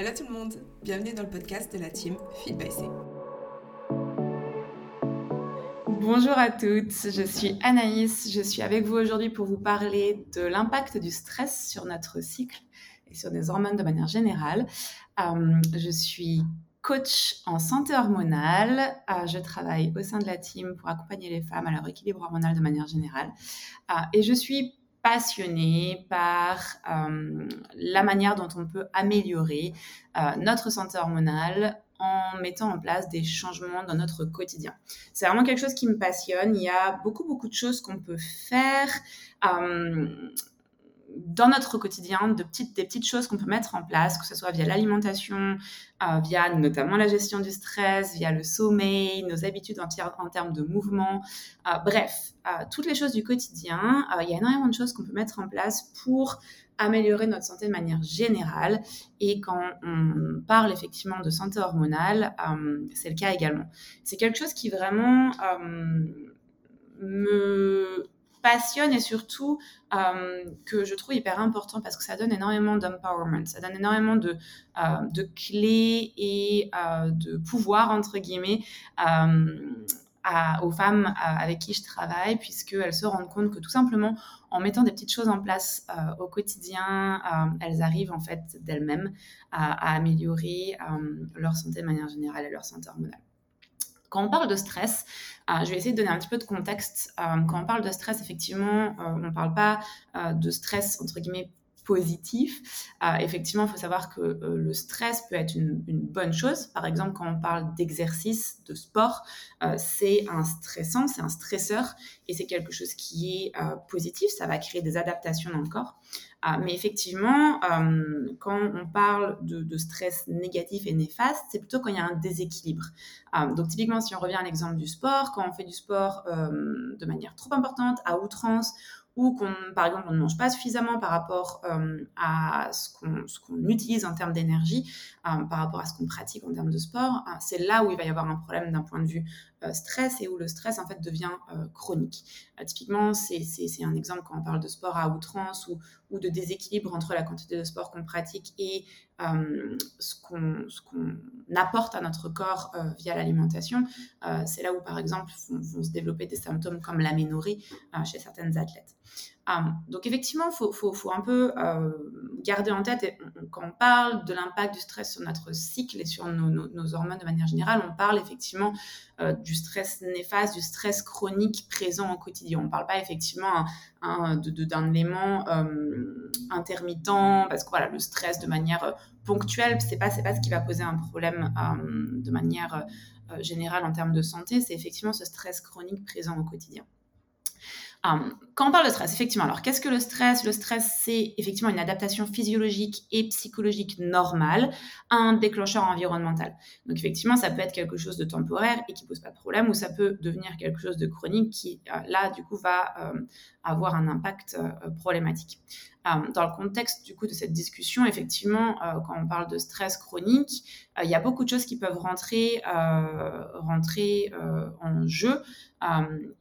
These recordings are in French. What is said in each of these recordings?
Hello tout le monde, bienvenue dans le podcast de la team Feed by C. Bonjour à toutes, je suis Anaïs, je suis avec vous aujourd'hui pour vous parler de l'impact du stress sur notre cycle et sur des hormones de manière générale. Euh, je suis coach en santé hormonale. Euh, je travaille au sein de la team pour accompagner les femmes à leur équilibre hormonal de manière générale. Euh, et je suis passionnée par euh, la manière dont on peut améliorer notre santé hormonale en mettant en place des changements dans notre quotidien. C'est vraiment quelque chose qui me passionne. Il y a beaucoup, beaucoup de choses qu'on peut faire dans notre quotidien de petites, des petites choses qu'on peut mettre en place, que ce soit via l'alimentation, euh, via notamment la gestion du stress, via le sommeil, nos habitudes en, en termes de mouvement. Euh, bref, euh, toutes les choses du quotidien, il y a énormément de choses qu'on peut mettre en place pour améliorer notre santé de manière générale. Et quand on parle effectivement de santé hormonale, c'est le cas également. C'est quelque chose qui vraiment me passionne et surtout euh, que je trouve hyper important parce que ça donne énormément d'empowerment, ça donne énormément de, euh, de clés et euh, de pouvoir, entre guillemets, aux femmes avec qui je travaille, puisqu'elles se rendent compte que tout simplement, en mettant des petites choses en place au quotidien, elles arrivent en fait d'elles-mêmes à, améliorer leur santé de manière générale et leur santé hormonale. Quand on parle de stress, euh, je vais essayer de donner un petit peu de contexte. Euh, quand on parle de stress, effectivement, euh, on ne parle pas de stress, entre guillemets, positif. effectivement, il faut savoir que le stress peut être une, bonne chose. Par exemple, quand on parle d'exercice, de sport, c'est un stressant, c'est un stresseur et c'est quelque chose qui est positif. Ça va créer des adaptations dans le corps. Ah, mais effectivement, euh, quand on parle de, stress négatif et néfaste, c'est plutôt quand il y a un déséquilibre. Ah, donc typiquement, si on revient à l'exemple du sport, quand on fait du sport euh, de manière trop importante, à outrance, ou qu'on, par exemple, on ne mange pas suffisamment par rapport euh, à ce qu'on, utilise en termes d'énergie, par rapport à ce qu'on pratique en termes de sport, c'est là où il va y avoir un problème d'un point de vue stress et où le stress en fait devient chronique. typiquement, c'est, un exemple quand on parle de sport à outrance ou, ou de déséquilibre entre la quantité de sport qu'on pratique et euh, ce qu'on apporte à notre corps euh, via l'alimentation. Euh, c'est là où, par exemple, vont, vont, se développer des symptômes comme l'aménorrhée chez certaines athlètes. Donc, effectivement, il faut, un peu garder en tête, quand on parle de l'impact du stress sur notre cycle et sur nos, hormones de manière générale, on parle effectivement du stress néfaste, du stress chronique présent au quotidien. On ne parle pas effectivement d'un élément intermittent, parce que voilà, le stress de manière ponctuelle, c'est pas c'est pas ce qui va poser un problème euh, de manière euh, générale en termes de santé, c'est effectivement ce stress chronique présent au quotidien. Quand on parle de stress, effectivement, alors qu'est-ce que le stress? Le stress, c'est effectivement une adaptation physiologique et psychologique normale à un déclencheur environnemental. Donc effectivement, ça peut être quelque chose de temporaire et qui pose pas de problème, ou ça peut devenir quelque chose de chronique qui, euh, là, du coup, va euh, avoir un impact euh, problématique. dans le contexte du coup de cette discussion, effectivement, quand on parle de stress chronique, il y a beaucoup de choses qui peuvent rentrer en jeu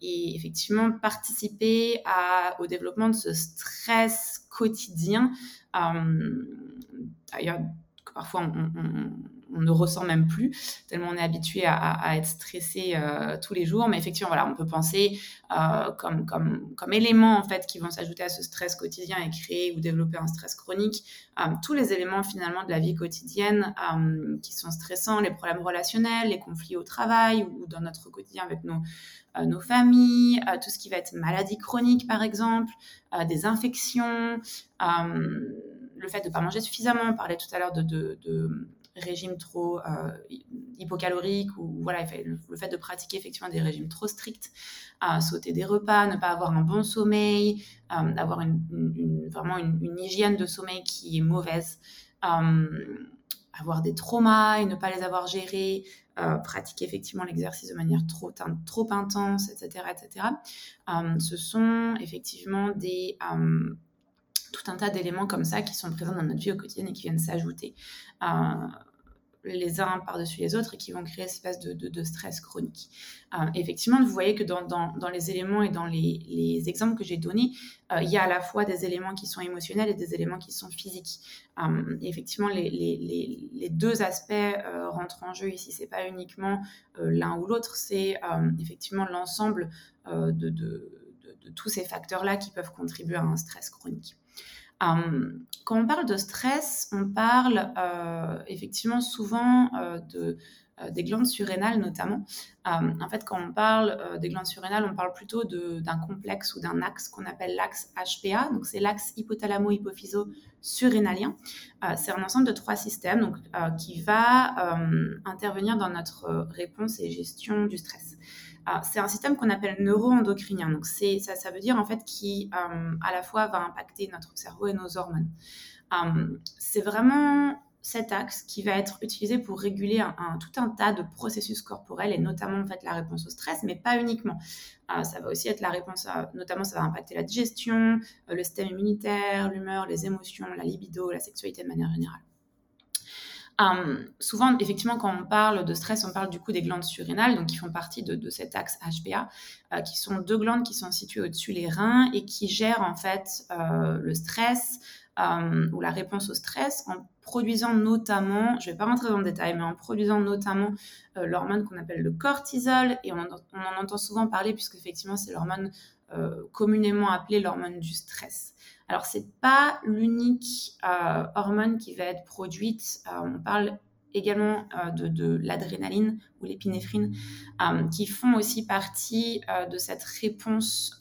et effectivement participer à, au développement de ce stress quotidien. D'ailleurs, parfois on, ne ressent même plus, tellement on est habitué à, être stressé euh, tous les jours. Mais effectivement, voilà, on peut penser euh, comme, comme, comme éléments en fait, qui vont s'ajouter à ce stress quotidien et créer ou développer un stress chronique. Euh, tous les éléments finalement de la vie quotidienne qui sont stressants, les problèmes relationnels, les conflits au travail ou dans notre quotidien avec nos, nos familles, tout ce qui va être maladie chronique par exemple, des infections le fait de ne pas manger suffisamment, on parlait tout à l'heure de, régime trop euh, hypocalorique ou voilà, le, fait de pratiquer effectivement des régimes trop stricts, euh, sauter des repas, ne pas avoir un bon sommeil, euh, avoir une, vraiment une, hygiène de sommeil qui est mauvaise, avoir des traumas et ne pas les avoir gérés, pratiquer effectivement l'exercice de manière trop, intense, etc. etc. ce sont effectivement des tout un tas d'éléments comme ça qui sont présents dans notre vie au quotidien et qui viennent s'ajouter. Euh, les uns par-dessus les autres et qui vont créer une espèce de, stress chronique. Euh, effectivement, vous voyez que dans, les éléments et dans les, exemples que j'ai donnés, euh, il y a à la fois des éléments qui sont émotionnels et des éléments qui sont physiques. Euh, effectivement, les, deux aspects rentrent en jeu ici. C'est pas uniquement l'un ou l'autre, c'est effectivement l'ensemble de tous ces facteurs-là qui peuvent contribuer à un stress chronique. Quand on parle de stress, on parle euh, effectivement souvent euh, euh, des glandes surrénales notamment. En fait, quand on parle des glandes surrénales, on parle plutôt d'un complexe ou d'un axe qu'on appelle l'axe HPA. Donc, c'est l'axe hypothalamo-hypophyso-surrénalien. c'est un ensemble de trois systèmes qui va intervenir dans notre réponse et gestion du stress. Ah, c'est un système qu'on appelle neuroendocrinien. Donc, ça, veut dire en fait qui euh, à la fois va impacter notre cerveau et nos hormones. Euh, c'est vraiment cet axe qui va être utilisé pour réguler tout un tas de processus corporels et notamment en fait la réponse au stress, mais pas uniquement. Euh, ça va aussi être la réponse, à, notamment ça va impacter la digestion, le système immunitaire, l'humeur, les émotions, la libido, la sexualité de manière générale. Hum, souvent, effectivement, quand on parle de stress, on parle du coup des glandes surrénales, donc qui font partie de, cet axe HPA, euh, qui sont deux glandes qui sont situées au-dessus des reins et qui gèrent en fait euh, le stress ou la réponse au stress en produisant notamment, je ne vais pas rentrer dans le détail, mais en produisant notamment euh, l'hormone qu'on appelle le cortisol, et on on en entend souvent parler puisque effectivement c'est l'hormone communément appelée l'hormone du stress. Alors, c'est pas l'unique euh, hormone qui va être produite. Euh, on parle également euh, de, l'adrénaline ou l'épinéphrine, qui font aussi partie de cette réponse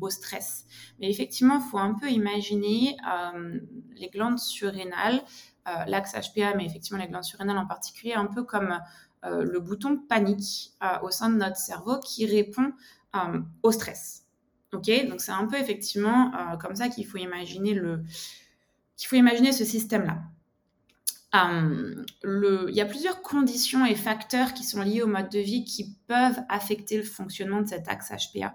au stress. Mais effectivement, il faut un peu imaginer les glandes surrénales, l'axe HPA, mais effectivement les glandes surrénales en particulier, un peu comme le bouton panique au sein de notre cerveau qui répond au stress. Ok, donc c'est un peu effectivement euh, comme ça qu'il faut imaginer le, qu'il faut imaginer ce système-là. Euh, il y a plusieurs conditions et facteurs qui sont liés au mode de vie qui peuvent affecter le fonctionnement de cet axe HPA.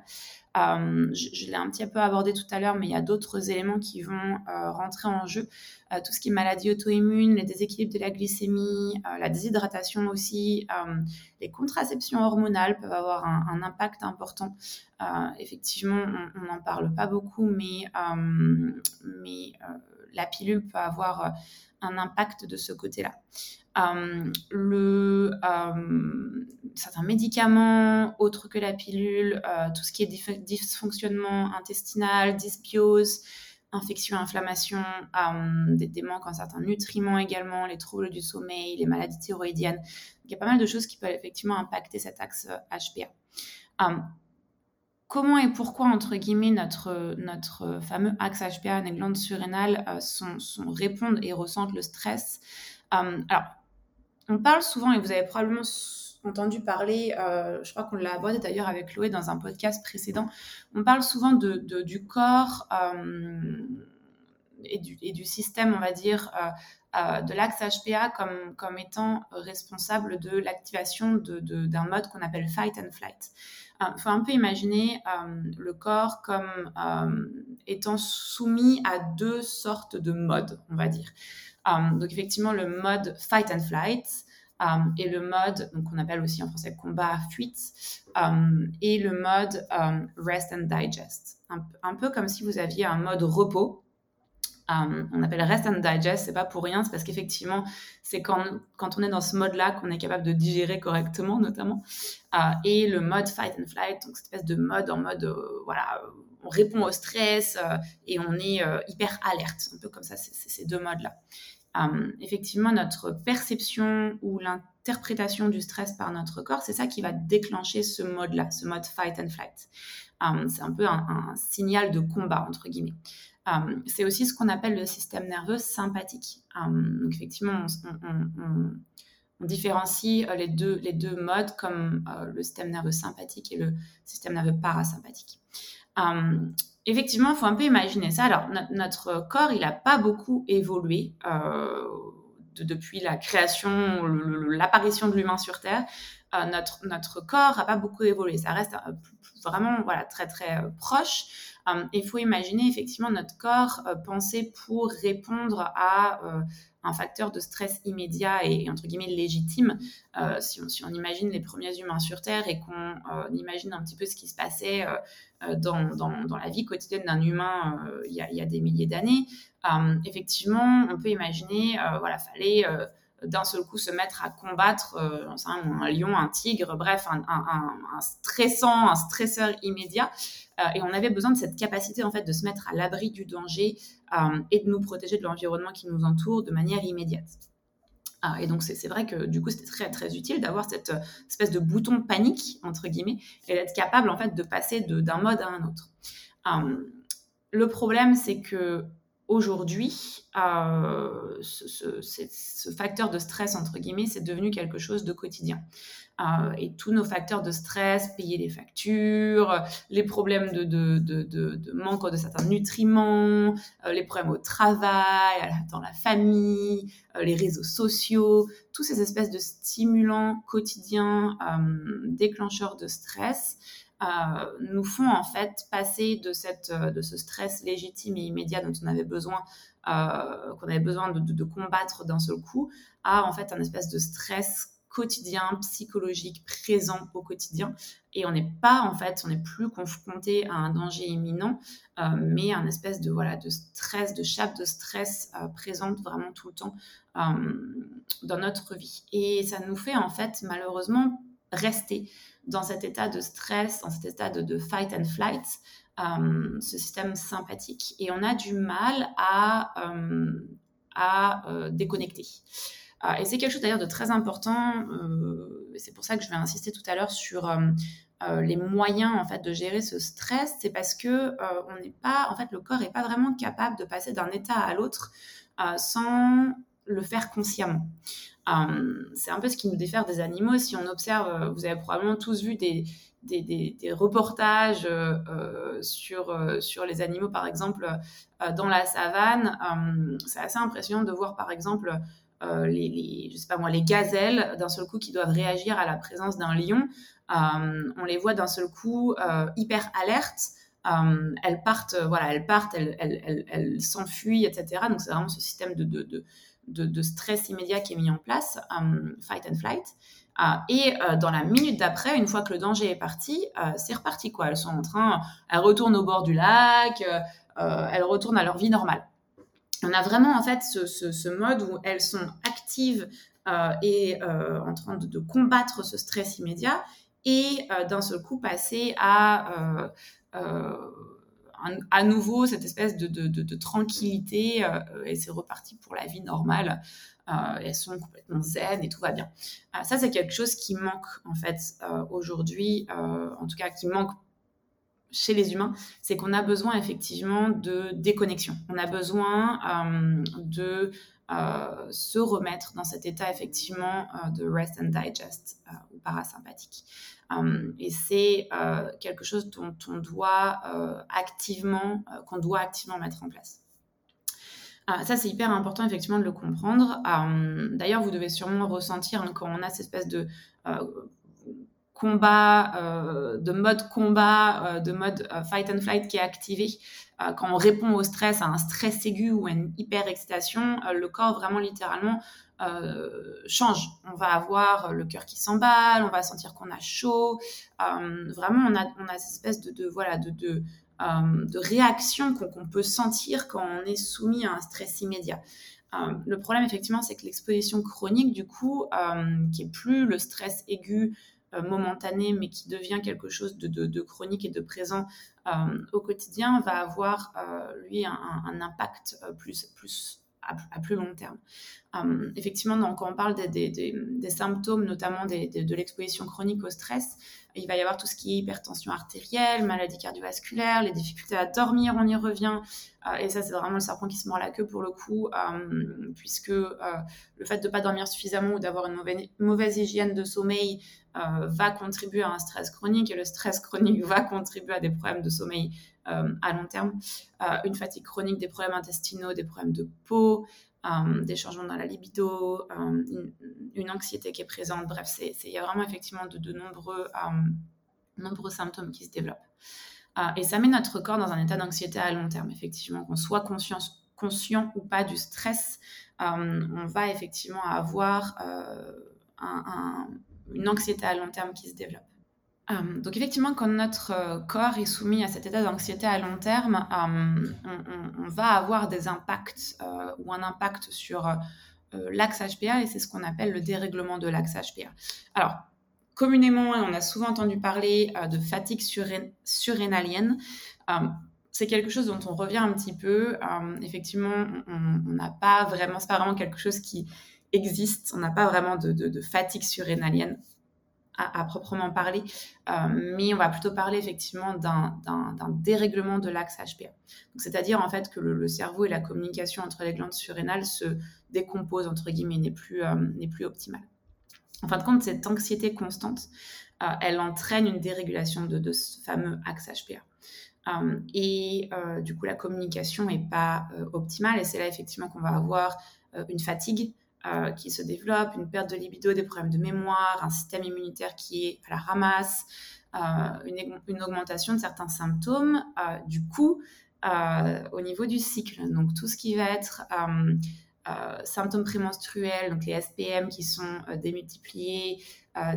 Euh, je, l'ai un petit peu abordé tout à l'heure, mais il y a d'autres éléments qui vont euh, rentrer en jeu. Euh, tout ce qui est maladie auto-immune, les déséquilibres de la glycémie, la déshydratation aussi, les contraceptions hormonales peuvent avoir un, impact important. effectivement, on n'en parle pas beaucoup, mais, mais la pilule peut avoir un impact de ce côté-là. Euh, euh, certains médicaments autres que la pilule, euh, tout ce qui est dysfonctionnement intestinal, dysbiose, infection, inflammation, des, des, manques en certains nutriments également, les troubles du sommeil, les maladies thyroïdiennes. Il y a pas mal de choses qui peuvent effectivement impacter cet axe HPA comment et pourquoi, entre guillemets, notre, notre fameux axe HPA, les glandes surrénales, sont, répondent et ressentent le stress. alors, on parle souvent, et vous avez probablement entendu parler, euh, je crois qu'on l'a abordé d'ailleurs avec Chloé dans un podcast précédent, on parle souvent de, du corps euh, et, du, système, on va dire, euh, de l'axe HPA comme, comme étant responsable de l'activation d'un de, mode qu'on appelle fight and flight. Il faut un peu imaginer le corps comme étant soumis à deux sortes de modes, on va dire. Euh, donc effectivement, le mode fight and flight euh, et le mode, qu'on appelle aussi en français combat, fuite, euh, et le mode rest and digest. Un, peu comme si vous aviez un mode repos. On appelle rest and digest, c'est pas pour rien, c'est parce qu'effectivement, c'est quand, quand on est dans ce mode-là qu'on est capable de digérer correctement, notamment. et le mode fight and flight, donc cette espèce de mode en mode, voilà, on répond au stress et on est hyper alerte, un peu comme ça, c'est ces deux modes-là. Euh, effectivement, notre perception ou l'interprétation du stress par notre corps, c'est ça qui va déclencher ce mode-là, ce mode fight and flight. Euh, c'est un peu un, signal de combat, entre guillemets. Euh, c'est aussi ce qu'on appelle le système nerveux sympathique. donc, effectivement, on, différencie les deux, les deux modes comme le système nerveux sympathique et le système nerveux parasympathique effectivement, il faut un peu imaginer ça. Alors, notre corps, il n'a pas beaucoup évolué euh, depuis la création, l'apparition de l'humain sur Terre. Notre, notre corps n'a pas beaucoup évolué. Ça reste vraiment voilà, très très proche. Il faut imaginer effectivement notre corps pensé pour répondre à un facteur de stress immédiat et, entre guillemets légitime. Euh, si, on, imagine les premiers humains sur Terre et qu'on euh, imagine un petit peu ce qui se passait euh, dans, dans, la vie quotidienne d'un humain il y, y, a des milliers d'années, effectivement, on peut imaginer, voilà, fallait d'un seul coup se mettre à combattre euh, un, lion, un tigre, bref, un, stressant, un stresseur immédiat. Euh, et on avait besoin de cette capacité en fait de se mettre à l'abri du danger euh, et de nous protéger de l'environnement qui nous entoure de manière immédiate. et donc c'est vrai que du coup c'était très très utile d'avoir cette espèce de bouton panique entre guillemets et d'être capable en fait de passer d'un mode à un autre. le problème c'est que aujourd'hui, euh, ce, facteur de stress, entre guillemets, c'est devenu quelque chose de quotidien. Euh, et tous nos facteurs de stress, payer les factures, les problèmes de, manque de certains nutriments, euh, les problèmes au travail, dans la famille, les réseaux sociaux, tous ces espèces de stimulants quotidiens déclencheurs de stress nous font en fait passer de, cette, euh, de ce stress légitime et immédiat dont on avait besoin, euh, qu'on avait besoin de, combattre d'un seul coup, à en fait un espèce de stress quotidien, psychologique, présent au quotidien. Et on n'est pas, en fait, on n'est plus confronté à un danger imminent, mais un espèce de, voilà, de stress, de chape de stress présente vraiment tout le temps dans notre vie. Et ça nous fait, en fait, malheureusement, rester dans cet état de stress, dans cet état de, fight and flight, euh, ce système sympathique. Et on a du mal à, euh, à euh, déconnecter. et c'est quelque chose d'ailleurs de très important. c'est pour ça que je vais insister tout à l'heure sur les moyens en fait de gérer ce stress. C'est parce que on n'est pas, en fait, le corps n'est pas vraiment capable de passer d'un état à l'autre sans le faire consciemment. Euh, c'est un peu ce qui nous diffère des animaux. Si on observe, euh, vous avez probablement tous vu des, reportages euh, sur, les animaux, par exemple, dans la savane. c'est assez impressionnant de voir, par exemple, les, gazelles, d'un seul coup, qui doivent réagir à la présence d'un lion. on les voit d'un seul coup hyper alertes. elles partent, voilà, elles partent, elles, s'enfuient, etc. Donc c'est vraiment ce système de, stress immédiat qui est mis en place, euh, fight and flight. Euh, et euh, dans la minute d'après, une fois que le danger est parti, c'est reparti quoi. Elles sont en train, elles retournent au bord du lac, elles retournent à leur vie normale. On a vraiment en fait ce, mode où elles sont actives et en train de, combattre ce stress immédiat et d'un seul coup passer à à nouveau cette espèce de, tranquillité euh, et c'est reparti pour la vie normale. Euh, elles sont complètement zen et tout va bien. Euh, ça, c'est quelque chose qui manque en fait aujourd'hui, en tout cas qui manque chez les humains, c'est qu'on a besoin effectivement de déconnexion. On a besoin de se remettre dans cet état effectivement de rest and digest ou parasympathique. Euh, et c'est euh, quelque chose dont on doit euh, activement, qu'on doit activement mettre en place. ça, c'est hyper important effectivement de le comprendre. D'ailleurs, vous devez sûrement ressentir hein, quand on a cette espèce de combat, de mode combat, de mode fight and flight qui est activé, quand on répond au stress, à un stress aigu ou à une hyper excitation, le corps vraiment littéralement euh, change. On va avoir le cœur qui s'emballe, on va sentir qu'on a chaud. Euh, vraiment, on a, on a cette espèce de, voilà, de, de, euh, de réaction qu'on peut sentir quand on est soumis à un stress immédiat. le problème, effectivement, c'est que l'exposition chronique, du coup, qui est plus le stress aigu momentané, mais qui devient quelque chose de, chronique et de présent au quotidien, va avoir, lui, un, un impact plus, plus à, plus long terme. Hum, effectivement, quand on parle des, symptômes, notamment de l'exposition chronique au stress, il va y avoir tout ce qui est hypertension artérielle, maladie cardiovasculaire, les difficultés à dormir, on y revient. Euh, et ça, c'est vraiment le serpent qui se mord la queue pour le coup, hum, puisque euh, le fait de ne pas dormir suffisamment ou d'avoir une mauvaise, hygiène de sommeil euh, va contribuer à un stress chronique, et le stress chronique va contribuer à des problèmes de sommeil à long terme. une fatigue chronique, des problèmes intestinaux, des problèmes de peau, des changements dans la libido, une, anxiété qui est présente. Bref, il y a vraiment effectivement de, nombreux, nombreux symptômes qui se développent. et ça met notre corps dans un état d'anxiété à long terme, effectivement, qu'on soit conscient, conscient ou pas du stress, on va effectivement avoir une anxiété à long terme qui se développe. Euh, donc effectivement, quand notre euh, corps est soumis à cet état d'anxiété à long terme, euh, on, va avoir des impacts ou un impact sur l'axe HPA et c'est ce qu'on appelle le dérèglement de l'axe HPA. Alors, communément, on a souvent entendu parler de fatigue surrénalienne. c'est quelque chose dont on revient un petit peu. effectivement, on n'a pas vraiment, c'est pas vraiment quelque chose qui existe. On n'a pas vraiment de, de fatigue surrénalienne à, proprement parler, euh, mais on va plutôt parler effectivement d'un dérèglement de l'axe HPA. C'est-à-dire en fait que le, cerveau et la communication entre les glandes surrénales se décomposent, entre guillemets, n'est plus, euh, plus optimale. En fin de compte, cette anxiété constante, euh, elle entraîne une dérégulation de, de ce fameux axe HPA. et du coup, la communication n'est pas optimale et c'est là effectivement qu'on va avoir une fatigue, euh, qui se développe, une perte de libido, des problèmes de mémoire, un système immunitaire qui est à la ramasse, euh, une, augmentation de certains symptômes. Euh, du coup, au niveau du cycle, donc tout ce qui va être symptômes prémenstruels, donc les SPM qui sont démultipliés,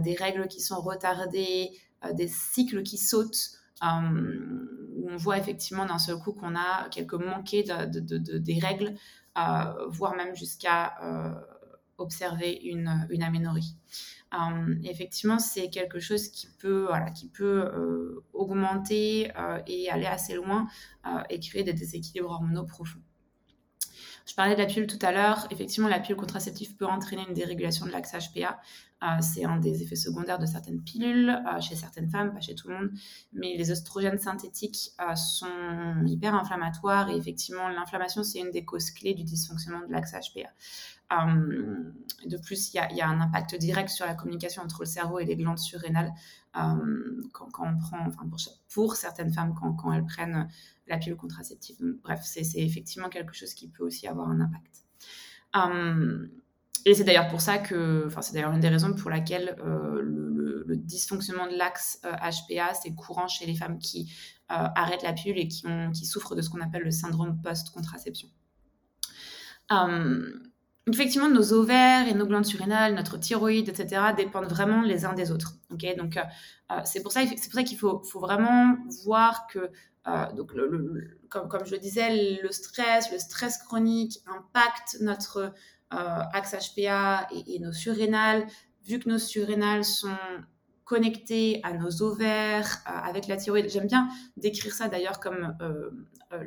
des règles qui sont retardées, des cycles qui sautent, où on voit effectivement d'un seul coup qu'on a quelques manqués de, des règles, voire même jusqu'à observer une, une aménorrhée. Euh, effectivement, c'est quelque chose qui peut, euh, augmenter euh, et aller assez loin et créer des déséquilibres hormonaux profonds. Je parlais de la pilule tout à l'heure. Effectivement, la pilule contraceptive peut entraîner une dérégulation de l'axe HPA. c'est un des effets secondaires de certaines pilules, chez certaines femmes, pas chez tout le monde. Mais les oestrogènes synthétiques sont hyper inflammatoires et effectivement, l'inflammation, c'est une des causes clés du dysfonctionnement de l'axe HPA. Euh, de plus, il y, a un impact direct sur la communication entre le cerveau et les glandes surrénales euh, quand, on prend, pour, certaines femmes, quand, elles prennent la pilule contraceptive. bref, c'est effectivement quelque chose qui peut aussi avoir un impact. Euh, et c'est d'ailleurs pour ça que, enfin, c'est d'ailleurs une des raisons pour laquelle le, dysfonctionnement de l'axe HPA, c'est courant chez les femmes qui arrêtent la pilule et qui souffrent de ce qu'on appelle le syndrome post-contraception. Effectivement, nos ovaires et nos glandes surrénales, notre thyroïde, etc., dépendent vraiment les uns des autres. donc, euh, euh, c'est pour ça, qu'il faut, vraiment voir que, euh, donc, comme, je le disais, le stress, le stress chronique impacte notre axe HPA et, nos surrénales. Vu que nos surrénales sont connectées à nos ovaires, avec la thyroïde. J'aime bien décrire ça d'ailleurs comme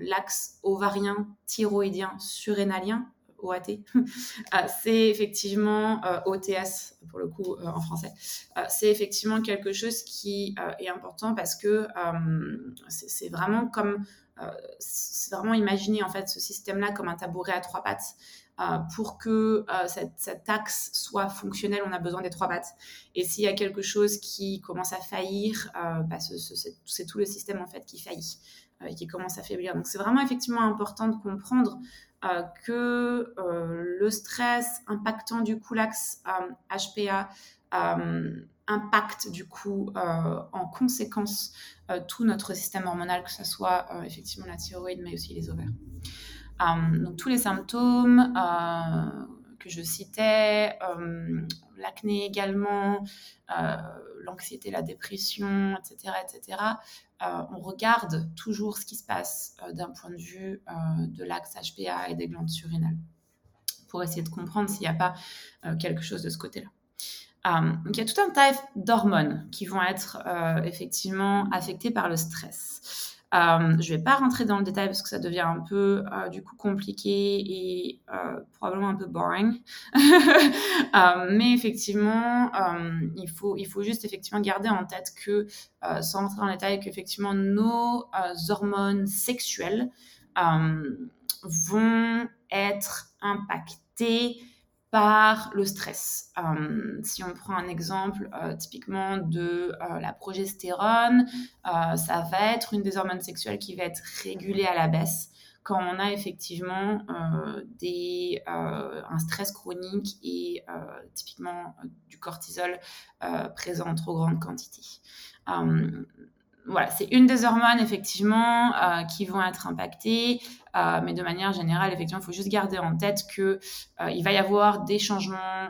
l'axe ovarien, thyroïdien, surrénalien. Euh, c'est effectivement euh, OTS pour le coup euh, en français. c'est effectivement quelque chose qui est important parce que c'est vraiment comme c'est vraiment imaginer en fait ce système-là comme un tabouret à trois pattes. pour que cette, axe soit fonctionnelle, on a besoin des trois pattes. Et s'il y a quelque chose qui commence à faillir, bah, c'est tout le système en fait qui faillit et qui commence à faiblir. Donc c'est vraiment effectivement important de comprendre euh, que euh, le stress impactant du coup l'axe HPA euh, impacte du coup en conséquence tout notre système hormonal, que ce soit effectivement la thyroïde, mais aussi les ovaires. donc tous les symptômes que je citais, l'acné également, l'anxiété, la dépression, etc., etc. Euh, on regarde toujours ce qui se passe euh, d'un point de vue euh, de l'axe HPA et des glandes surrénales pour essayer de comprendre s'il n'y a pas quelque chose de ce côté-là. donc il y a tout un tas d'hormones qui vont être effectivement affectées par le stress. Euh, je ne vais pas rentrer dans le détail parce que ça devient un peu euh, du coup compliqué et euh, probablement un peu boring. mais effectivement, il, faut, il faut juste effectivement garder en tête que, sans rentrer dans le détail, qu'effectivement nos hormones sexuelles vont être impactées par le stress. Euh, si on prend un exemple euh, typiquement de euh, la progestérone, ça va être une des hormones sexuelles qui va être régulée à la baisse quand on a effectivement des, un stress chronique et typiquement du cortisol présent en trop grande quantité voilà, c'est une des hormones effectivement euh, qui vont être impactées, euh, mais de manière générale, effectivement, il faut juste garder en tête que euh, il va y avoir des changements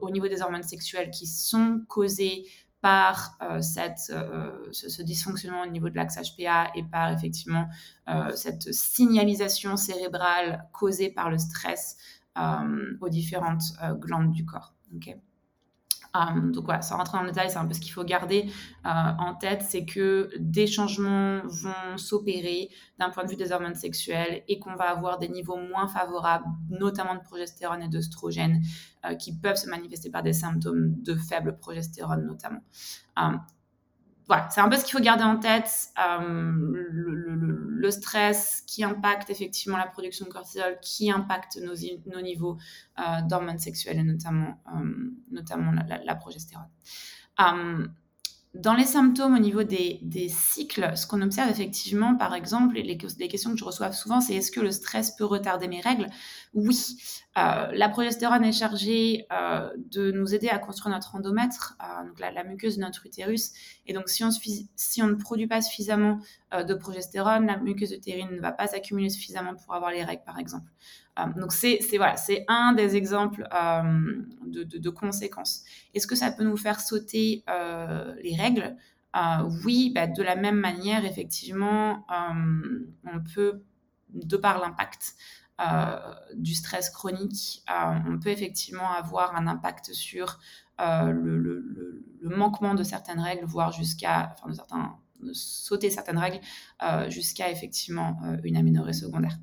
au niveau des hormones sexuelles qui sont causés par cette, ce, dysfonctionnement au niveau de l'axe HPA et par effectivement cette signalisation cérébrale causée par le stress aux différentes glandes du corps. Okay euh, donc voilà, sans rentrer dans le détail, c'est un peu ce qu'il faut garder euh, en tête, c'est que des changements vont s'opérer d'un point de vue des hormones sexuelles et qu'on va avoir des niveaux moins favorables, notamment de progestérone et d'œstrogène, euh, qui peuvent se manifester par des symptômes de faible progestérone notamment voilà, c'est un peu ce qu'il faut garder en tête. Euh, le, stress qui impacte effectivement la production de cortisol, qui impacte nos, niveaux euh, d'hormones sexuelles et notamment, euh, notamment la progestérone. Dans les symptômes au niveau des, cycles, ce qu'on observe effectivement, par exemple, les, les, questions que je reçois souvent, c'est est-ce que le stress peut retarder mes règles? Oui. Euh, la progestérone est chargée euh, de nous aider à construire notre endomètre, euh, donc la, muqueuse de notre utérus. Et donc, si on, si on ne produit pas suffisamment de progestérone, la muqueuse utérine ne va pas s'accumuler suffisamment pour avoir les règles, par exemple. Euh, donc c'est voilà, c'est un des exemples euh, de, conséquences. Est-ce que ça peut nous faire sauter euh, les règles? Oui, bah, de la même manière, effectivement, on peut, de par l'impact du stress chronique, on peut effectivement avoir un impact sur le, manquement de certaines règles, voire jusqu'à, enfin, de certains, sauter certaines règles, jusqu'à effectivement une aménorrhée secondaire.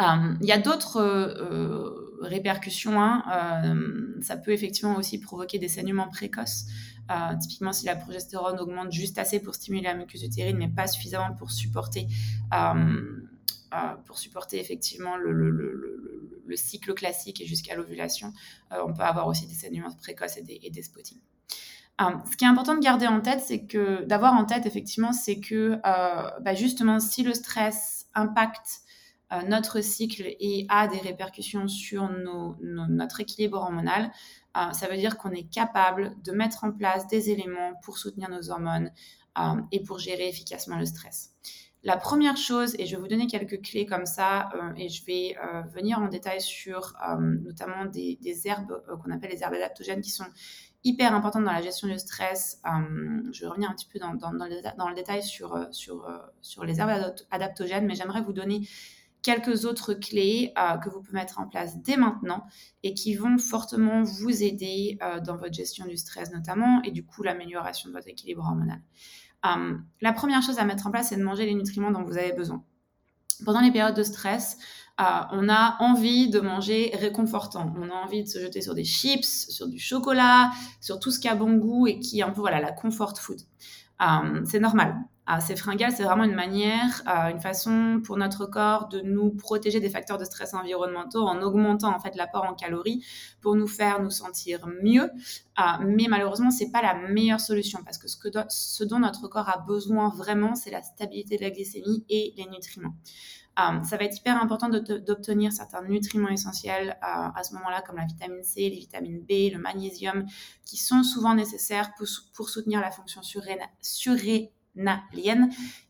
Euh, il y a d'autres euh, répercussions. Hein. Euh, ça peut effectivement aussi provoquer des saignements précoces. typiquement, si la progestérone augmente juste assez pour stimuler la muqueuse utérine, mais pas suffisamment pour supporter, pour supporter effectivement le, le, le, le cycle classique et jusqu'à l'ovulation, on peut avoir aussi des saignements précoces et des, et spottings. ce qui est important de garder en tête, c'est que d'avoir en tête effectivement, c'est que bah justement, si le stress impacte euh, notre cycle et a des répercussions sur notre équilibre hormonal, euh, ça veut dire qu'on est capable de mettre en place des éléments pour soutenir nos hormones euh, et pour gérer efficacement le stress. La première chose, et je vais vous donner quelques clés comme ça, et je vais venir en détail sur notamment des, herbes qu'on appelle les herbes adaptogènes qui sont hyper importantes dans la gestion du stress. je vais revenir un petit peu dans, le, détail sur, les herbes adaptogènes, mais j'aimerais vous donner quelques autres clés euh, que vous pouvez mettre en place dès maintenant et qui vont fortement vous aider euh, dans votre gestion du stress notamment et du coup l'amélioration de votre équilibre hormonal. Euh, la première chose à mettre en place, c'est de manger les nutriments dont vous avez besoin. Pendant les périodes de stress, on a envie de manger réconfortant. On a envie de se jeter sur des chips, sur du chocolat, sur tout ce qui a bon goût et qui est un peu voilà, la comfort food. c'est normal ces fringales, c'est vraiment une manière, euh, une façon pour notre corps de nous protéger des facteurs de stress environnementaux en augmentant en fait l'apport en calories pour nous faire nous sentir mieux. Euh, mais malheureusement, c'est pas la meilleure solution parce que ce, que ce dont notre corps a besoin vraiment, c'est la stabilité de la glycémie et les nutriments. Euh, ça va être hyper important d'obtenir certains nutriments essentiels à ce moment-là, comme la vitamine C, les vitamines B, le magnésium, qui sont souvent nécessaires pour, pour soutenir la fonction surrénale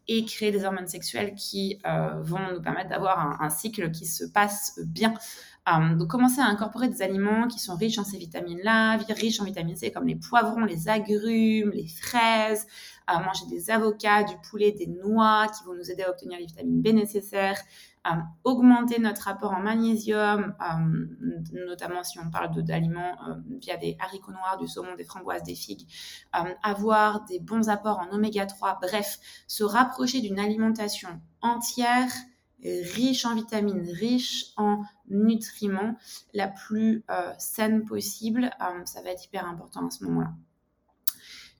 et créer des hormones sexuelles qui euh, vont nous permettre d'avoir un, cycle qui se passe bien. Euh, donc, commencer à incorporer des aliments qui sont riches en ces vitamines-là, riches en vitamine C, comme les poivrons, les agrumes, les fraises, manger des avocats, du poulet, des noix qui vont nous aider à obtenir les vitamines B nécessaires, augmenter notre rapport en magnésium, euh, notamment si on parle d'aliments euh, via des haricots noirs, du saumon, des framboises, des figues, euh, avoir des bons apports en oméga 3, bref, se rapprocher d'une alimentation entière, riche en vitamines, riche en nutriments, la plus saine possible, ça va être hyper important à ce moment-là.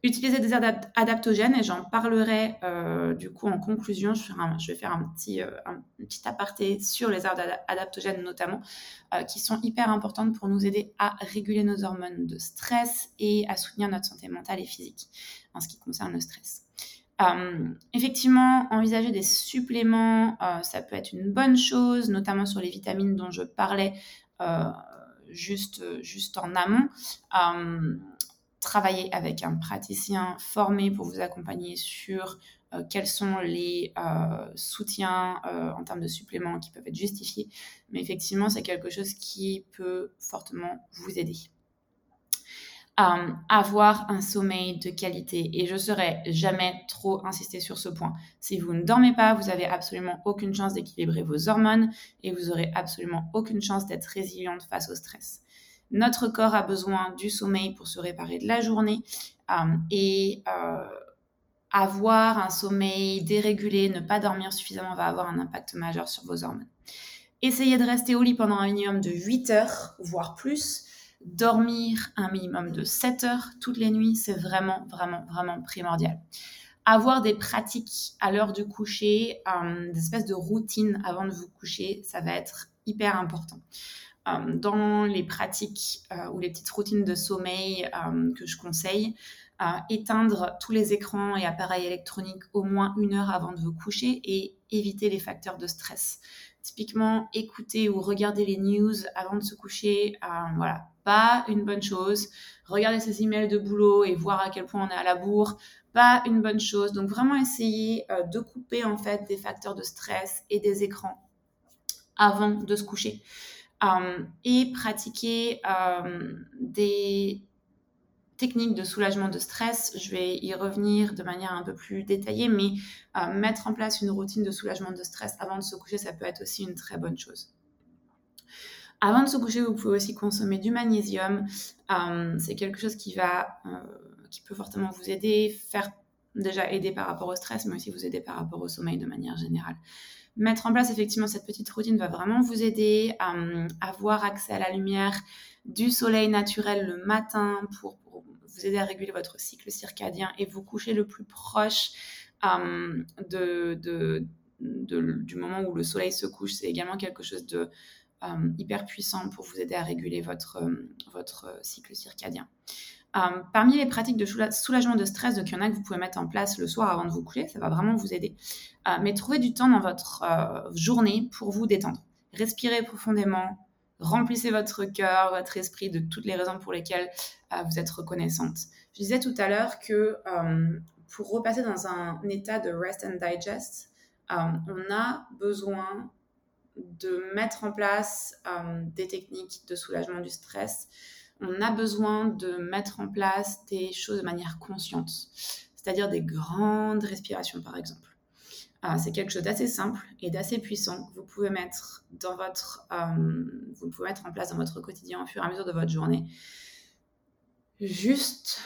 Utiliser des adaptogènes, et j'en parlerai euh, du coup en conclusion. Je, vais faire un petit, euh, petit aparté sur les herbes adaptogènes notamment, euh, qui sont hyper importantes pour nous aider à réguler nos hormones de stress et à soutenir notre santé mentale et physique en ce qui concerne le stress. effectivement, envisager des suppléments, ça peut être une bonne chose, notamment sur les vitamines dont je parlais juste, juste en amont travailler avec un praticien formé pour vous accompagner sur euh, quels sont les euh, soutiens euh, en termes de suppléments qui peuvent être justifiés. Mais effectivement, c'est quelque chose qui peut fortement vous aider. avoir un sommeil de qualité. Et je ne serai jamais trop insister sur ce point. Si vous ne dormez pas, vous avez absolument aucune chance d'équilibrer vos hormones et vous aurez absolument aucune chance d'être résiliente face au stress. Notre corps a besoin du sommeil pour se réparer de la journée euh, et euh, avoir un sommeil dérégulé, ne pas dormir suffisamment va avoir un impact majeur sur vos hormones. Essayez de rester au lit pendant un minimum de 8 heures, voire plus. Dormir un minimum de 7 heures toutes les nuits, c'est vraiment, vraiment, vraiment primordial. Avoir des pratiques à l'heure du coucher, euh, des espèces de routines avant de vous coucher, ça va être hyper important. Euh, dans les pratiques euh, ou les petites routines de sommeil euh, que je conseille, éteindre tous les écrans et appareils électroniques au moins une heure avant de vous coucher et éviter les facteurs de stress. Typiquement, écouter ou regarder les news avant de se coucher, voilà, pas une bonne chose. Regarder ses emails de boulot et voir à quel point on est à la bourre, pas une bonne chose. Donc vraiment essayer de couper en fait des facteurs de stress et des écrans avant de se coucher. Euh, et pratiquer euh, des techniques de soulagement de stress. Je vais y revenir de manière un peu plus détaillée, mais euh, mettre en place une routine de soulagement de stress avant de se coucher, ça peut être aussi une très bonne chose. Avant de se coucher, vous pouvez aussi consommer du magnésium. c'est quelque chose qui va, qui peut fortement vous aider, faire déjà aider par rapport au stress, mais aussi vous aider par rapport au sommeil de manière générale mettre en place effectivement cette petite routine va vraiment vous aider à, avoir accès à la lumière du soleil naturel le matin pour, vous aider à réguler votre cycle circadien et vous coucher le plus proche euh, de, du moment où le soleil se couche. C'est également quelque chose de euh, hyper puissant pour vous aider à réguler votre, euh, votre cycle circadien. Euh, parmi les pratiques de soulagement de stress, donc il y en a que vous pouvez mettre en place le soir avant de vous coucher, ça va vraiment vous aider. Euh, mais trouvez du temps dans votre euh, journée pour vous détendre. Respirez profondément, remplissez votre cœur, votre esprit de toutes les raisons pour lesquelles vous êtes reconnaissante. Je disais tout à l'heure que pour repasser dans un état de rest and digest, on a besoin de mettre en place des techniques de soulagement du stress on a besoin de mettre en place des choses de manière consciente, c'est-à-dire des grandes respirations par exemple. Ah, c'est quelque chose d'assez simple et d'assez puissant. Vous pouvez mettre dans votre, euh, vous pouvez mettre en place dans votre quotidien au fur et à mesure de votre journée. Juste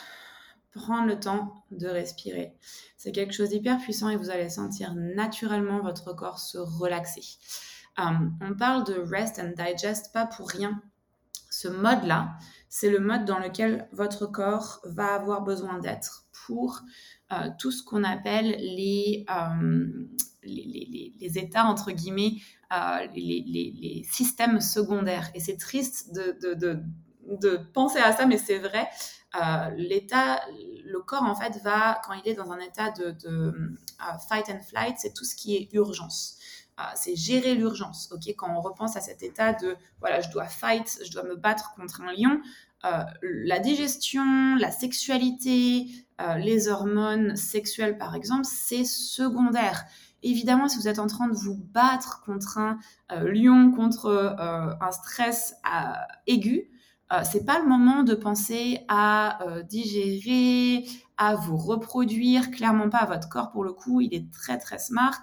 prendre le temps de respirer. C'est quelque chose d'hyper puissant et vous allez sentir naturellement votre corps se relaxer. Euh, on parle de rest and digest pas pour rien. Ce mode-là, c'est le mode dans lequel votre corps va avoir besoin d'être pour euh, tout ce qu'on appelle les, euh, les, états, entre guillemets, euh, les, systèmes secondaires. Et c'est triste de, de, penser à ça, mais c'est vrai. l'état, le corps, en fait, va, quand il est dans un état de, fight and flight, c'est tout ce qui est urgence. C'est gérer l'urgence. Ok, quand on repense à cet état de voilà, je dois fight, je dois me battre contre un lion, euh, la digestion, la sexualité, euh, les hormones sexuelles par exemple, c'est secondaire. Évidemment, si vous êtes en train de vous battre contre un euh, lion, contre un stress aigu, c'est pas le moment de penser à digérer, à vous reproduire, clairement pas votre corps pour le coup, il est très très smart.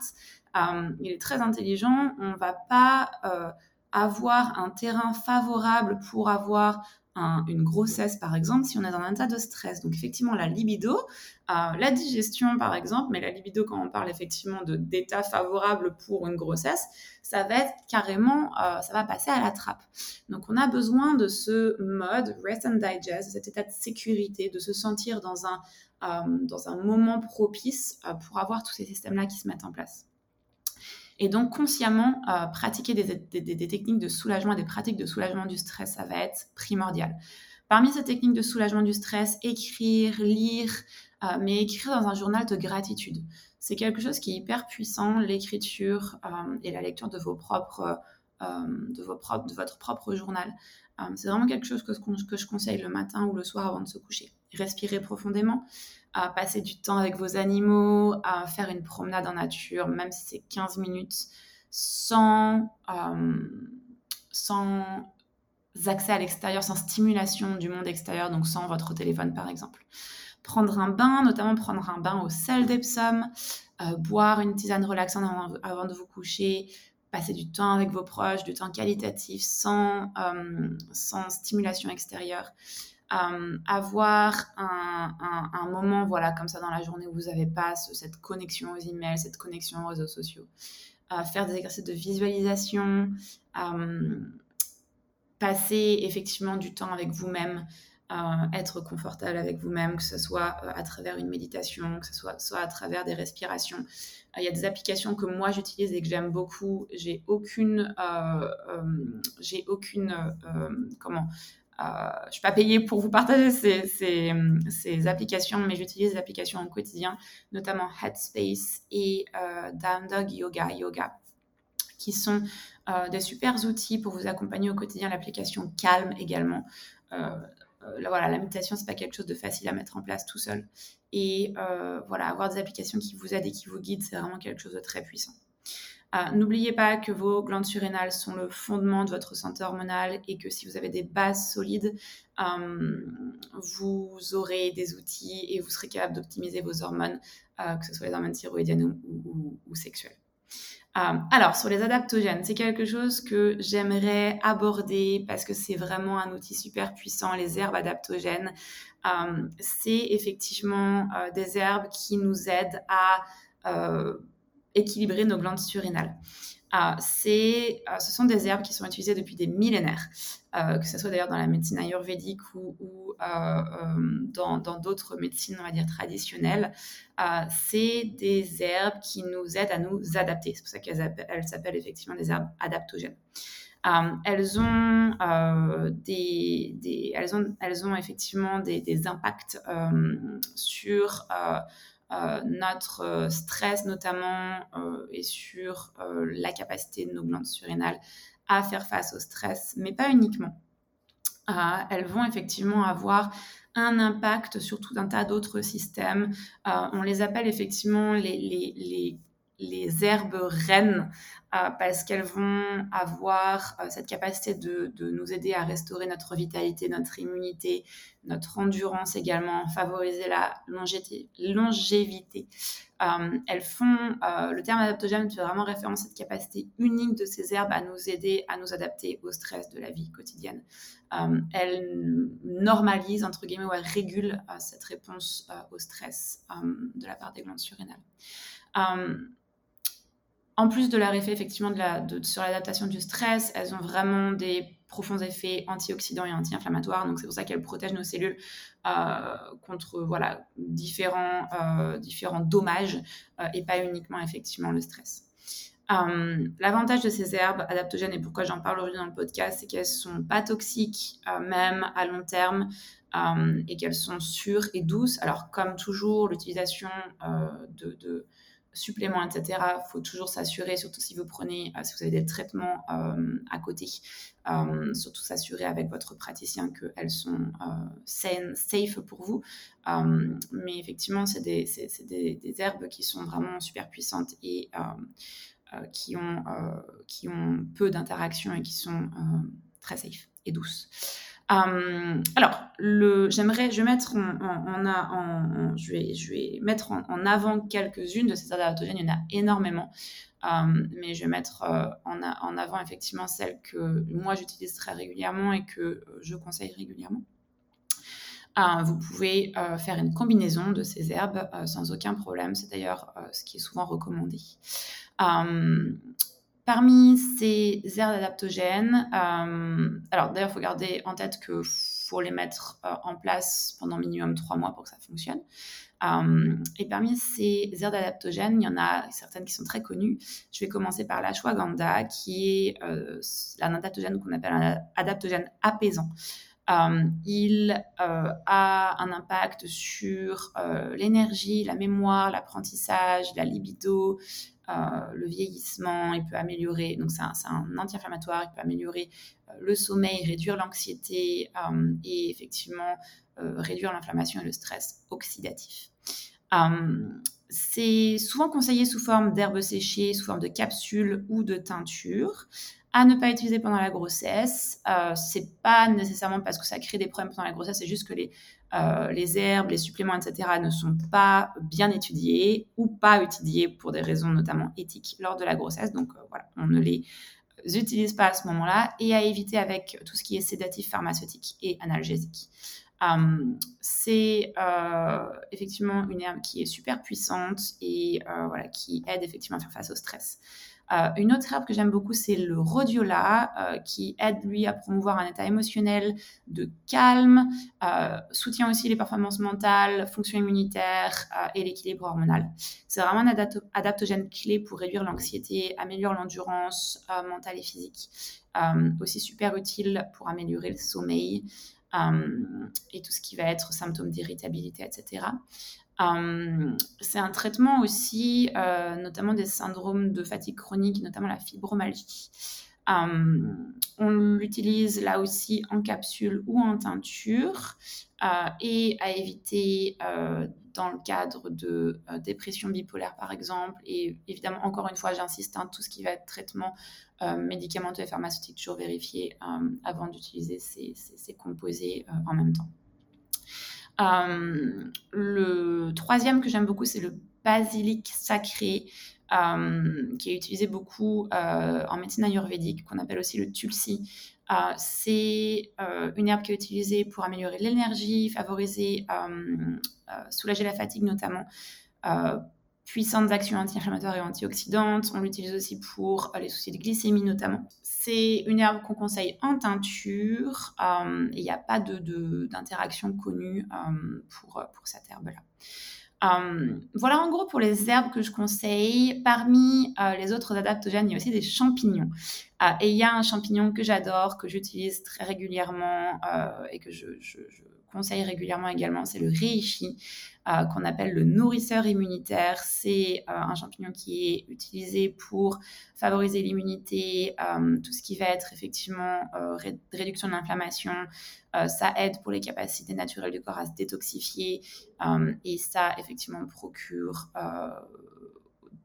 Euh, il est très intelligent. On ne va pas euh, avoir un terrain favorable pour avoir une grossesse, par exemple, si on est dans un état de stress. Donc, effectivement, la libido, euh, la digestion, par exemple, mais la libido, quand on parle effectivement d'état favorable pour une grossesse, ça va être carrément, ça va passer à la trappe. Donc, on a besoin de ce mode rest and digest, de cet état de sécurité, de se sentir dans un moment propice pour avoir tous ces systèmes-là qui se mettent en place. Et donc, consciemment, euh, pratiquer des, techniques de soulagement, des pratiques de soulagement du stress, ça va être primordial. Parmi ces techniques de soulagement du stress, écrire, lire, euh, mais écrire dans un journal de gratitude. C'est quelque chose qui est hyper puissant, l'écriture euh, et la lecture de, vos propres, de, votre propre journal. c'est vraiment quelque chose que, que je conseille le matin ou le soir avant de se coucher. Respirez profondément, à passer du temps avec vos animaux, à faire une promenade en nature, même si c'est 15 minutes, sans, euh, sans accès à l'extérieur, sans stimulation du monde extérieur, donc sans votre téléphone par exemple. Prendre un bain, notamment prendre un bain au sel d'Epsom, euh, boire une tisane relaxante avant, de vous coucher, passer du temps avec vos proches, du temps qualitatif, sans, euh, sans stimulation extérieure. Euh, avoir un, moment voilà comme ça dans la journée où vous n'avez pas cette connexion aux emails, cette connexion aux réseaux sociaux. Euh, faire des exercices de visualisation, euh, passer effectivement du temps avec vous-même, être confortable avec vous-même, que ce soit à travers une méditation, que ce soit, soit à travers des respirations. Il y a des applications que moi j'utilise et que j'aime beaucoup. J'ai aucune, j'ai aucune, comment, euh, je ne suis pas payée pour vous partager ces, applications, mais j'utilise des applications au quotidien, notamment Headspace et euh, Down Dog Yoga Yoga, qui sont euh, des super outils pour vous accompagner au quotidien. L'application Calm également. voilà, la méditation, pas quelque chose de facile à mettre en place tout seul. Et voilà, avoir des applications qui vous aident et qui vous guident, c'est vraiment quelque chose de très puissant. Ah, n'oubliez pas que vos glandes surrénales sont le fondement de votre santé hormonale et que si vous avez des bases solides, euh, vous aurez des outils et vous serez capable d'optimiser vos hormones, euh, que ce soit les hormones thyroïdiennes ou, sexuelles. Euh, alors, sur les adaptogènes, c'est quelque chose que j'aimerais aborder parce que c'est vraiment un outil super puissant, les herbes adaptogènes. c'est effectivement des herbes qui nous aident à équilibrer nos glandes surrénales. Euh, euh, ce sont des herbes qui sont utilisées depuis des millénaires, euh, que ce soit d'ailleurs dans la médecine ayurvédique ou, dans, d'autres médecines, on va dire, traditionnelles. c'est des herbes qui nous aident à nous adapter. C'est pour ça qu'elles s'appellent effectivement des herbes adaptogènes. elles, ont, des, elles, ont, elles ont effectivement des impacts sur euh, notre euh, stress notamment euh, et sur la capacité de nos glandes surrénales à faire face au stress, mais pas uniquement. elles vont effectivement avoir un impact sur tout un tas d'autres systèmes. on les appelle effectivement les, les les herbes reines euh, parce qu'elles vont avoir euh, cette capacité de, nous aider à restaurer notre vitalité, notre immunité, notre endurance également, favoriser la longévité. Euh, elles font, le terme adaptogène fait vraiment référence à cette capacité unique de ces herbes à nous aider à nous adapter au stress de la vie quotidienne. elles normalisent, entre guillemets, ou elles régulent cette réponse au stress de la part des glandes surrénales en plus de leur effet effectivement sur l'adaptation du stress, elles ont vraiment des profonds effets antioxydants et anti-inflammatoires. Donc c'est pour ça qu'elles protègent nos cellules euh, contre voilà, différents, euh, dommages euh, et pas uniquement effectivement le stress. L'avantage de ces herbes adaptogènes et pourquoi j'en parle aujourd'hui dans le podcast, c'est qu'elles sont pas toxiques même à long terme et qu'elles sont sûres et douces. Alors comme toujours, l'utilisation de suppléments, etc., il faut toujours s'assurer, surtout si vous prenez, euh, si vous avez des traitements euh, à côté, euh, surtout s'assurer avec votre praticien qu'elles sont saines, safe pour vous. mais effectivement, c'est des, des, herbes qui sont vraiment super puissantes et qui, ont, qui ont peu d'interactions et qui sont très safe et douces. Alors, le, j'aimerais, je vais mettre en, je vais, je vais mettre en, avant quelques-unes de ces adaptogènes. Il y en a énormément, mais je vais mettre en, en, avant effectivement celles que moi j'utilise très régulièrement et que je conseille régulièrement. vous pouvez faire une combinaison de ces herbes sans aucun problème. C'est d'ailleurs ce qui est souvent recommandé. Parmi ces aires adaptogènes, euh, alors d'ailleurs, il faut garder en tête qu'il faut les mettre euh, en place pendant minimum trois mois pour que ça fonctionne. Euh, et parmi ces aires adaptogènes, il y en a certaines qui sont très connues. Je vais commencer par l'ashwagandha, qui est un adaptogène qu'on appelle un adaptogène apaisant. il a un impact sur l'énergie, la mémoire, l'apprentissage, la libido, le vieillissement, il peut améliorer, donc c'est un, anti-inflammatoire, il peut améliorer euh, le sommeil, réduire l'anxiété euh, et effectivement réduire l'inflammation et le stress oxydatif. c'est souvent conseillé sous forme d'herbes séchées, sous forme de capsules ou de teinture à ne pas utiliser pendant la grossesse. Euh, c'est pas nécessairement parce que ça crée des problèmes pendant la grossesse, c'est juste que les, euh, les herbes, les suppléments, etc. ne sont pas bien étudiés ou pas étudiés pour des raisons notamment éthiques lors de la grossesse. Donc euh, voilà, on ne les utilise pas à ce moment-là et à éviter avec tout ce qui est sédatif, pharmaceutique et analgésique. c'est effectivement une herbe qui est super puissante et voilà, qui aide effectivement à faire face au stress. Euh, une autre herbe que j'aime beaucoup, c'est le rhodiola, euh, qui aide lui à promouvoir un état émotionnel de calme, euh, soutient aussi les performances mentales, fonction immunitaire et l'équilibre hormonal. C'est vraiment un adaptogène clé pour réduire l'anxiété, améliorer l'endurance mentale et physique. aussi super utile pour améliorer le sommeil. et tout ce qui va être symptômes d'irritabilité, etc. Euh, c'est un traitement aussi, euh, notamment des syndromes de fatigue chronique, notamment la fibromyalgie. Euh, on l'utilise là aussi en capsule ou en teinture et à éviter dans le cadre de dépression bipolaire par exemple. Et évidemment, encore une fois, j'insiste, hein, tout ce qui va être traitement médicamenteux et pharmaceutique, toujours vérifier avant d'utiliser ces, composés en même temps. Euh, le troisième que j'aime beaucoup, c'est le basilic sacré, euh, qui est utilisé beaucoup euh, en médecine ayurvédique, qu'on appelle aussi le tulsi. c'est une herbe qui est utilisée pour améliorer l'énergie, favoriser, soulager la fatigue notamment, puissantes actions anti-inflammatoires et antioxydantes. On l'utilise aussi pour les soucis de glycémie notamment. C'est une herbe qu'on conseille en teinture euh, il n'y a pas d'interaction de, connue euh, pour, pour cette herbe-là. Euh, voilà en gros pour les herbes que je conseille. Parmi les autres adaptogènes, il y a aussi des champignons. et il y a un champignon que j'adore, que j'utilise très régulièrement et que je, conseille régulièrement également, c'est le reishi. Euh, qu'on appelle le nourrisseur immunitaire. C'est euh, un champignon qui est utilisé pour favoriser l'immunité, euh, tout ce qui va être effectivement réduction de l'inflammation. ça aide pour les capacités naturelles du corps à se détoxifier et ça effectivement procure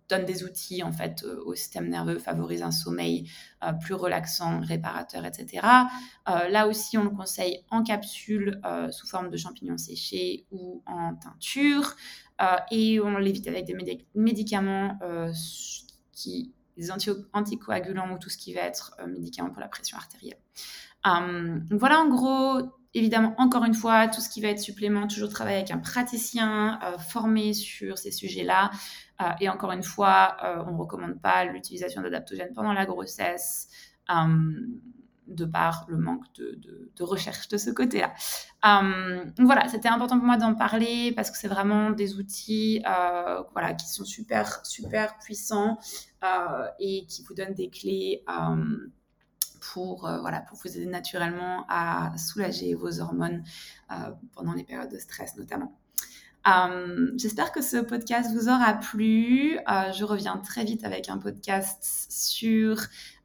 donne des outils en fait euh, au système nerveux, favorise un sommeil euh, plus relaxant, réparateur, etc. Euh, là aussi, on le conseille en capsule sous forme de champignons séchés ou en teinture et on l'évite avec des médicaments qui des anticoagulants ou tout ce qui va être médicaments pour la pression artérielle. voilà en gros Évidemment, encore une fois, tout ce qui va être supplément, toujours travailler avec un praticien formé sur ces sujets-là. Euh, et encore une fois, euh, on ne recommande pas l'utilisation d'adaptogènes pendant la grossesse euh, de par le manque de, recherche de ce côté-là. voilà, c'était important pour moi d'en parler parce que c'est vraiment des outils voilà, qui sont super, super puissants et qui vous donnent des clés pour, voilà, pour vous aider naturellement à soulager vos hormones pendant les périodes de stress notamment. Euh, j'espère que ce podcast vous aura plu. Euh, je reviens très vite avec un podcast sur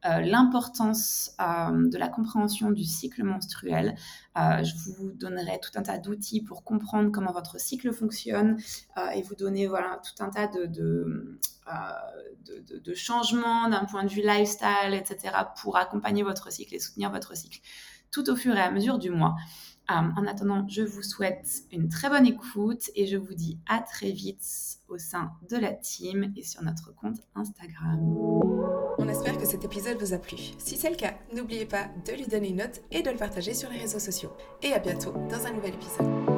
euh, l'importance de la compréhension du cycle menstruel. je vous donnerai tout un tas d'outils pour comprendre comment votre cycle fonctionne et vous donner voilà, tout un tas de, de, de changements d'un point de vue lifestyle, etc., pour accompagner votre cycle et soutenir votre cycle. tout au fur et à mesure du mois. Euh, en attendant, je vous souhaite une très bonne écoute et je vous dis à très vite au sein de la team et sur notre compte Instagram. On espère que cet épisode vous a plu. Si c'est le cas, n'oubliez pas de lui donner une note et de le partager sur les réseaux sociaux. Et à bientôt dans un nouvel épisode.